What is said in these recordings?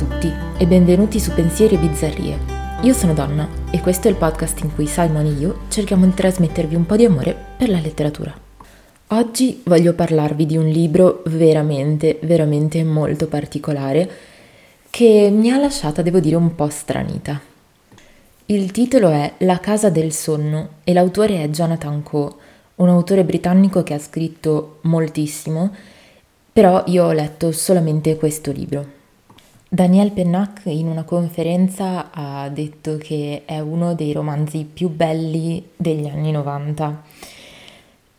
tutti e benvenuti su Pensieri e Bizzarrie. Io sono Donna e questo è il podcast in cui Simon e io cerchiamo di trasmettervi un po' di amore per la letteratura. Oggi voglio parlarvi di un libro veramente, veramente molto particolare che mi ha lasciata, devo dire, un po' stranita. Il titolo è La casa del sonno e l'autore è Jonathan Coe, un autore britannico che ha scritto moltissimo, però io ho letto solamente questo libro. Daniel Pennac in una conferenza ha detto che è uno dei romanzi più belli degli anni 90.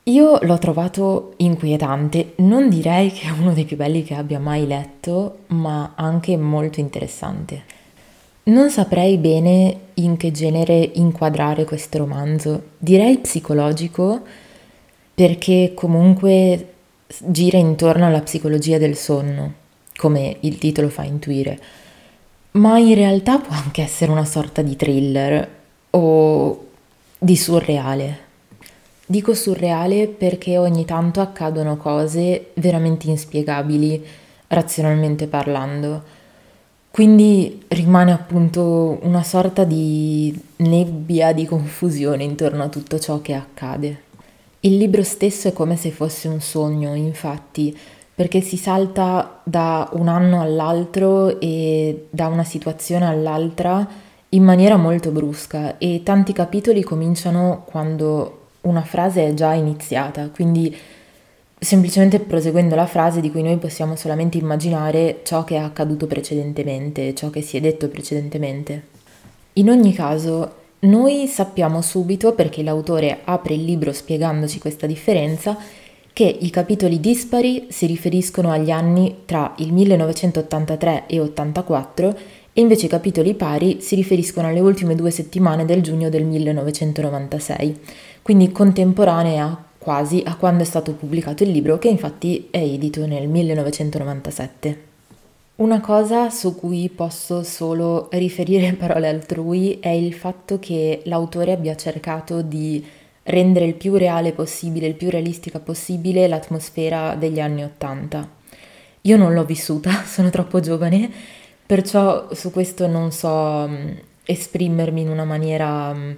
Io l'ho trovato inquietante, non direi che è uno dei più belli che abbia mai letto, ma anche molto interessante. Non saprei bene in che genere inquadrare questo romanzo, direi psicologico perché comunque gira intorno alla psicologia del sonno come il titolo fa intuire, ma in realtà può anche essere una sorta di thriller o di surreale. Dico surreale perché ogni tanto accadono cose veramente inspiegabili, razionalmente parlando. Quindi rimane appunto una sorta di nebbia di confusione intorno a tutto ciò che accade. Il libro stesso è come se fosse un sogno, infatti, perché si salta da un anno all'altro e da una situazione all'altra in maniera molto brusca e tanti capitoli cominciano quando una frase è già iniziata, quindi semplicemente proseguendo la frase di cui noi possiamo solamente immaginare ciò che è accaduto precedentemente, ciò che si è detto precedentemente. In ogni caso, noi sappiamo subito, perché l'autore apre il libro spiegandoci questa differenza, che i capitoli dispari si riferiscono agli anni tra il 1983 e 84 e invece i capitoli pari si riferiscono alle ultime due settimane del giugno del 1996, quindi contemporanea quasi a quando è stato pubblicato il libro che infatti è edito nel 1997. Una cosa su cui posso solo riferire parole altrui è il fatto che l'autore abbia cercato di rendere il più reale possibile, il più realistica possibile l'atmosfera degli anni Ottanta. Io non l'ho vissuta, sono troppo giovane, perciò su questo non so mm, esprimermi in una maniera mm,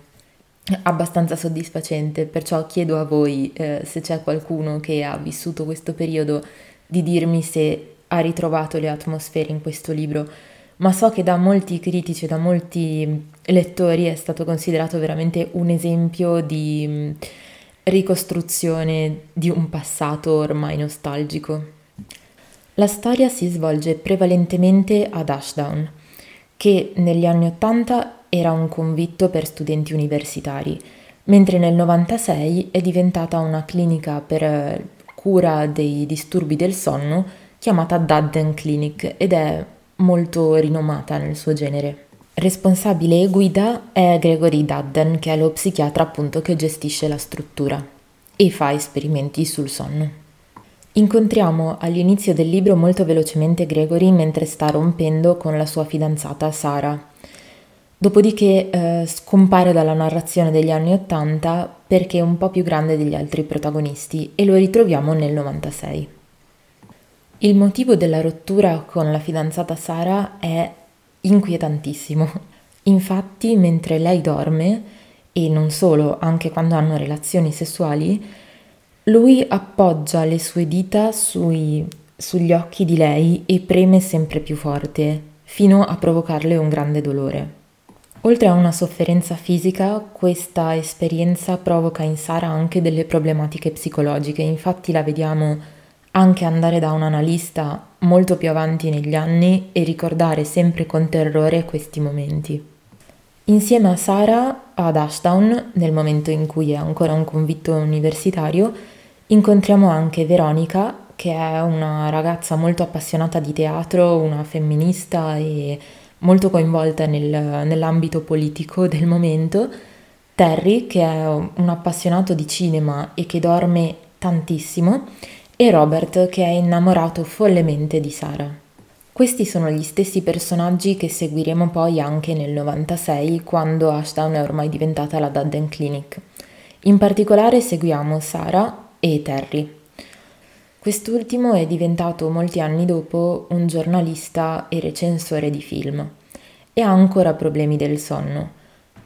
abbastanza soddisfacente, perciò chiedo a voi eh, se c'è qualcuno che ha vissuto questo periodo di dirmi se ha ritrovato le atmosfere in questo libro ma so che da molti critici, da molti lettori è stato considerato veramente un esempio di mm, ricostruzione di un passato ormai nostalgico. La storia si svolge prevalentemente ad Ashdown, che negli anni Ottanta era un convitto per studenti universitari, mentre nel 96 è diventata una clinica per eh, cura dei disturbi del sonno chiamata Dudden Clinic ed è molto rinomata nel suo genere. Responsabile e guida è Gregory Dudden, che è lo psichiatra appunto che gestisce la struttura e fa esperimenti sul sonno. Incontriamo all'inizio del libro molto velocemente Gregory mentre sta rompendo con la sua fidanzata Sara. Dopodiché eh, scompare dalla narrazione degli anni Ottanta perché è un po' più grande degli altri protagonisti e lo ritroviamo nel 96. Il motivo della rottura con la fidanzata Sara è inquietantissimo. Infatti, mentre lei dorme, e non solo, anche quando hanno relazioni sessuali, lui appoggia le sue dita sui, sugli occhi di lei e preme sempre più forte, fino a provocarle un grande dolore. Oltre a una sofferenza fisica, questa esperienza provoca in Sara anche delle problematiche psicologiche, infatti la vediamo anche andare da un analista molto più avanti negli anni e ricordare sempre con terrore questi momenti. Insieme a Sara ad Ashdown, nel momento in cui è ancora un convitto universitario, incontriamo anche Veronica, che è una ragazza molto appassionata di teatro, una femminista e molto coinvolta nel, nell'ambito politico del momento, Terry, che è un appassionato di cinema e che dorme tantissimo, e Robert che è innamorato follemente di Sara. Questi sono gli stessi personaggi che seguiremo poi anche nel 96 quando Ashdown è ormai diventata la Dudden Clinic. In particolare seguiamo Sara e Terry. Quest'ultimo è diventato molti anni dopo un giornalista e recensore di film e ha ancora problemi del sonno,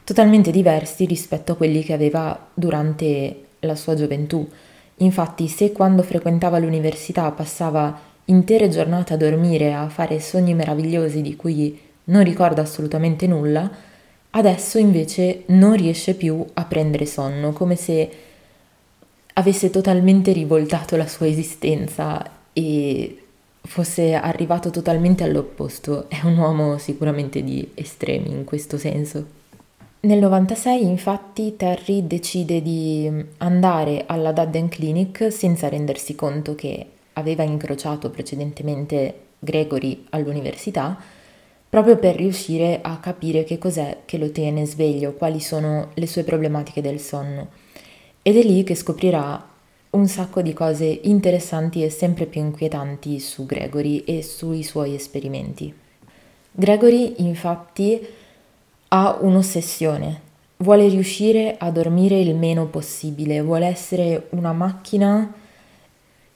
totalmente diversi rispetto a quelli che aveva durante la sua gioventù. Infatti, se quando frequentava l'università passava intere giornate a dormire, a fare sogni meravigliosi di cui non ricorda assolutamente nulla, adesso invece non riesce più a prendere sonno, come se avesse totalmente rivoltato la sua esistenza e fosse arrivato totalmente all'opposto. È un uomo sicuramente di estremi in questo senso. Nel 96 infatti Terry decide di andare alla Dudden Clinic senza rendersi conto che aveva incrociato precedentemente Gregory all'università, proprio per riuscire a capire che cos'è che lo tiene sveglio, quali sono le sue problematiche del sonno. Ed è lì che scoprirà un sacco di cose interessanti e sempre più inquietanti su Gregory e sui suoi esperimenti. Gregory infatti ha un'ossessione, vuole riuscire a dormire il meno possibile, vuole essere una macchina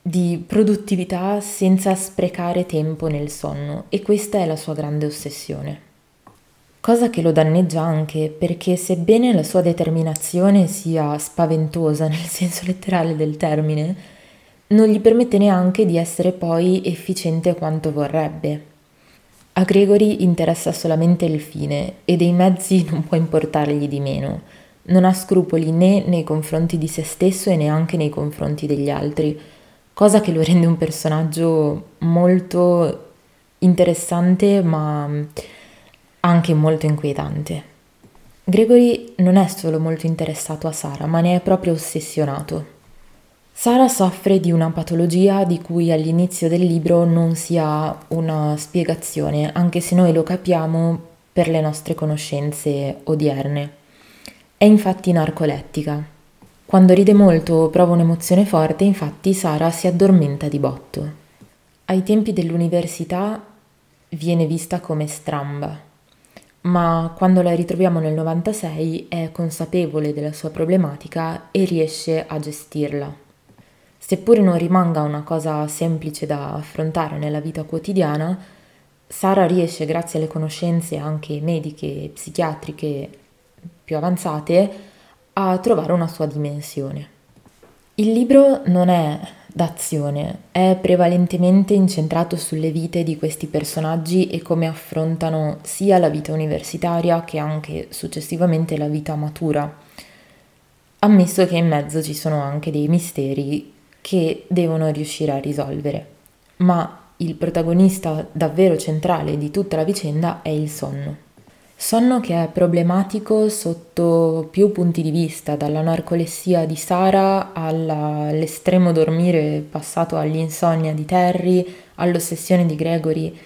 di produttività senza sprecare tempo nel sonno e questa è la sua grande ossessione cosa che lo danneggia anche perché sebbene la sua determinazione sia spaventosa nel senso letterale del termine, non gli permette neanche di essere poi efficiente quanto vorrebbe. A Gregory interessa solamente il fine e dei mezzi non può importargli di meno. Non ha scrupoli né nei confronti di se stesso e neanche nei confronti degli altri, cosa che lo rende un personaggio molto interessante ma anche molto inquietante. Gregory non è solo molto interessato a Sara, ma ne è proprio ossessionato. Sara soffre di una patologia di cui all'inizio del libro non si ha una spiegazione, anche se noi lo capiamo per le nostre conoscenze odierne. È infatti narcolettica. Quando ride molto o prova un'emozione forte, infatti Sara si addormenta di botto. Ai tempi dell'università viene vista come stramba, ma quando la ritroviamo nel 96 è consapevole della sua problematica e riesce a gestirla. Seppure non rimanga una cosa semplice da affrontare nella vita quotidiana, Sara riesce, grazie alle conoscenze anche mediche e psichiatriche più avanzate, a trovare una sua dimensione. Il libro non è d'azione, è prevalentemente incentrato sulle vite di questi personaggi e come affrontano sia la vita universitaria che anche successivamente la vita matura, ammesso che in mezzo ci sono anche dei misteri che devono riuscire a risolvere. Ma il protagonista davvero centrale di tutta la vicenda è il sonno. Sonno che è problematico sotto più punti di vista, dalla narcolessia di Sara all'estremo dormire passato all'insonnia di Terry, all'ossessione di Gregory.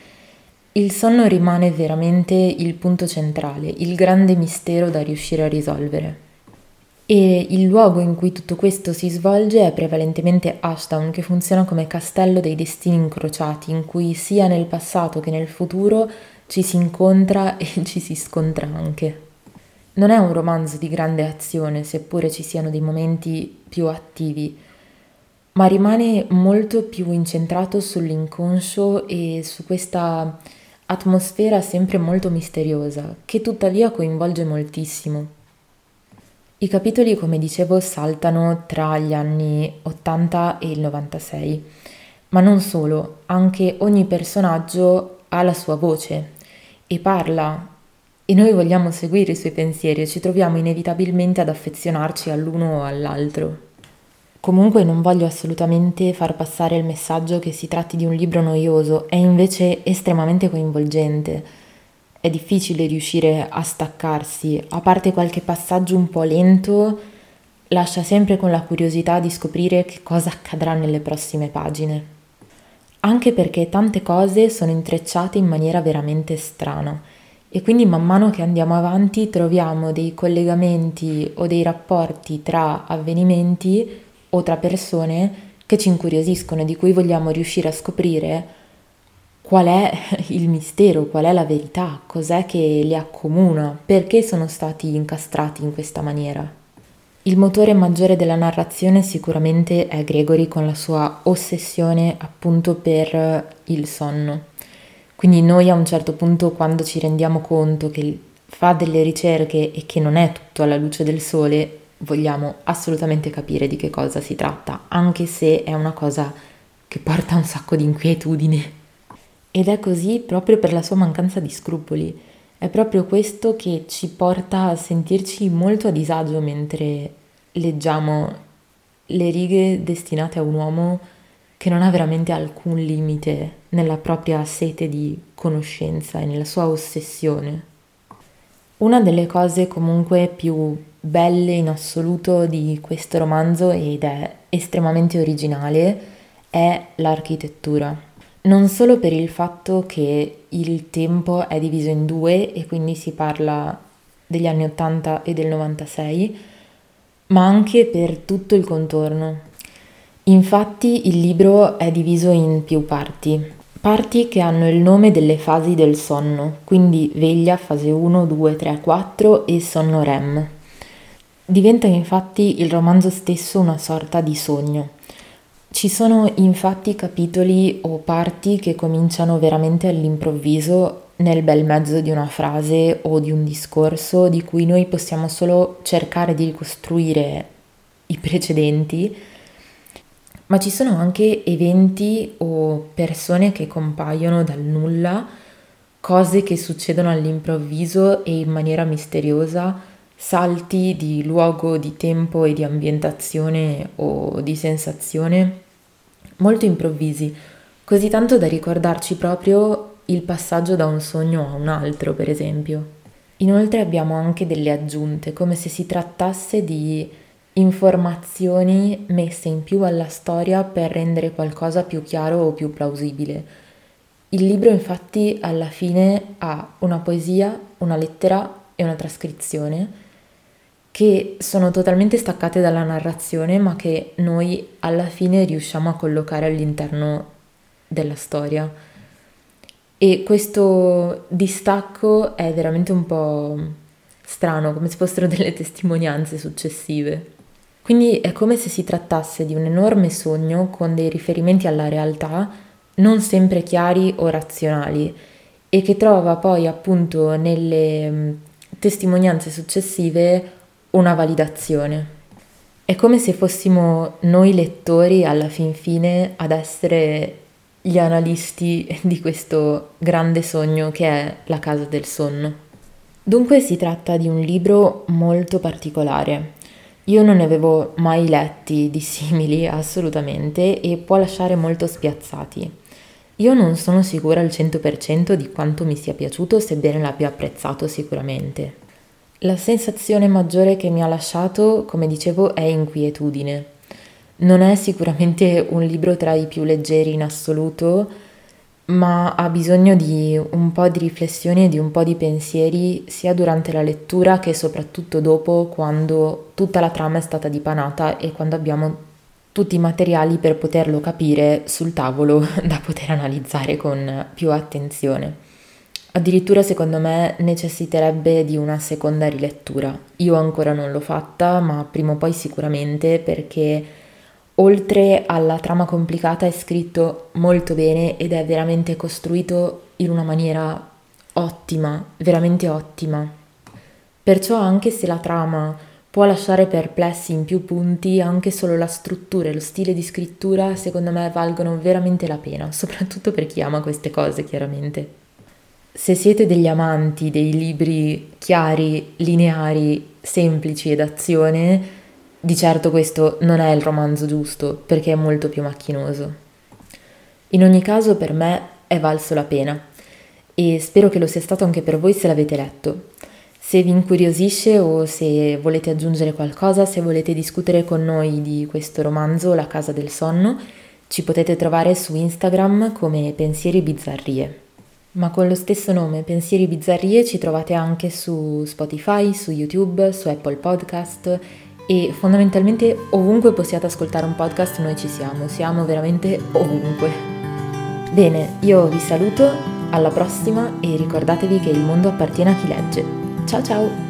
Il sonno rimane veramente il punto centrale, il grande mistero da riuscire a risolvere. E il luogo in cui tutto questo si svolge è prevalentemente Ashdown, che funziona come castello dei destini incrociati, in cui sia nel passato che nel futuro ci si incontra e ci si scontra anche. Non è un romanzo di grande azione, seppure ci siano dei momenti più attivi, ma rimane molto più incentrato sull'inconscio e su questa atmosfera sempre molto misteriosa, che tuttavia coinvolge moltissimo. I capitoli, come dicevo, saltano tra gli anni 80 e il 96, ma non solo, anche ogni personaggio ha la sua voce, e parla e noi vogliamo seguire i suoi pensieri e ci troviamo inevitabilmente ad affezionarci all'uno o all'altro. Comunque non voglio assolutamente far passare il messaggio che si tratti di un libro noioso, è invece estremamente coinvolgente. È difficile riuscire a staccarsi, a parte qualche passaggio un po' lento, lascia sempre con la curiosità di scoprire che cosa accadrà nelle prossime pagine. Anche perché tante cose sono intrecciate in maniera veramente strana. E quindi man mano che andiamo avanti troviamo dei collegamenti o dei rapporti tra avvenimenti o tra persone che ci incuriosiscono e di cui vogliamo riuscire a scoprire qual è il mistero, qual è la verità, cos'è che li accomuna, perché sono stati incastrati in questa maniera. Il motore maggiore della narrazione sicuramente è Gregory con la sua ossessione appunto per il sonno. Quindi noi a un certo punto quando ci rendiamo conto che fa delle ricerche e che non è tutto alla luce del sole, vogliamo assolutamente capire di che cosa si tratta, anche se è una cosa che porta un sacco di inquietudine. Ed è così proprio per la sua mancanza di scrupoli. È proprio questo che ci porta a sentirci molto a disagio mentre leggiamo le righe destinate a un uomo che non ha veramente alcun limite nella propria sete di conoscenza e nella sua ossessione. Una delle cose comunque più belle in assoluto di questo romanzo ed è estremamente originale è l'architettura non solo per il fatto che il tempo è diviso in due e quindi si parla degli anni 80 e del 96, ma anche per tutto il contorno. Infatti il libro è diviso in più parti, parti che hanno il nome delle fasi del sonno, quindi veglia, fase 1, 2, 3, 4 e sonno REM. Diventa infatti il romanzo stesso una sorta di sogno. Ci sono infatti capitoli o parti che cominciano veramente all'improvviso nel bel mezzo di una frase o di un discorso di cui noi possiamo solo cercare di ricostruire i precedenti, ma ci sono anche eventi o persone che compaiono dal nulla, cose che succedono all'improvviso e in maniera misteriosa, salti di luogo, di tempo e di ambientazione o di sensazione molto improvvisi, così tanto da ricordarci proprio il passaggio da un sogno a un altro, per esempio. Inoltre abbiamo anche delle aggiunte, come se si trattasse di informazioni messe in più alla storia per rendere qualcosa più chiaro o più plausibile. Il libro infatti alla fine ha una poesia, una lettera e una trascrizione che sono totalmente staccate dalla narrazione, ma che noi alla fine riusciamo a collocare all'interno della storia. E questo distacco è veramente un po' strano, come se fossero delle testimonianze successive. Quindi è come se si trattasse di un enorme sogno con dei riferimenti alla realtà non sempre chiari o razionali e che trova poi appunto nelle mm, testimonianze successive una validazione. È come se fossimo noi lettori alla fin fine ad essere gli analisti di questo grande sogno che è la casa del sonno. Dunque si tratta di un libro molto particolare. Io non ne avevo mai letti di simili assolutamente e può lasciare molto spiazzati. Io non sono sicura al 100% di quanto mi sia piaciuto, sebbene l'abbia apprezzato sicuramente. La sensazione maggiore che mi ha lasciato, come dicevo, è inquietudine. Non è sicuramente un libro tra i più leggeri in assoluto, ma ha bisogno di un po' di riflessioni e di un po' di pensieri sia durante la lettura che soprattutto dopo quando tutta la trama è stata dipanata e quando abbiamo tutti i materiali per poterlo capire sul tavolo da poter analizzare con più attenzione. Addirittura secondo me necessiterebbe di una seconda rilettura. Io ancora non l'ho fatta, ma prima o poi sicuramente perché oltre alla trama complicata è scritto molto bene ed è veramente costruito in una maniera ottima, veramente ottima. Perciò anche se la trama può lasciare perplessi in più punti, anche solo la struttura e lo stile di scrittura secondo me valgono veramente la pena, soprattutto per chi ama queste cose chiaramente. Se siete degli amanti dei libri chiari, lineari, semplici ed azione, di certo questo non è il romanzo giusto perché è molto più macchinoso. In ogni caso per me è valso la pena e spero che lo sia stato anche per voi se l'avete letto. Se vi incuriosisce o se volete aggiungere qualcosa, se volete discutere con noi di questo romanzo La casa del sonno, ci potete trovare su Instagram come Pensieri Bizzarrie ma con lo stesso nome, Pensieri Bizzarrie, ci trovate anche su Spotify, su YouTube, su Apple Podcast e fondamentalmente ovunque possiate ascoltare un podcast noi ci siamo, siamo veramente ovunque. Bene, io vi saluto, alla prossima e ricordatevi che il mondo appartiene a chi legge. Ciao ciao!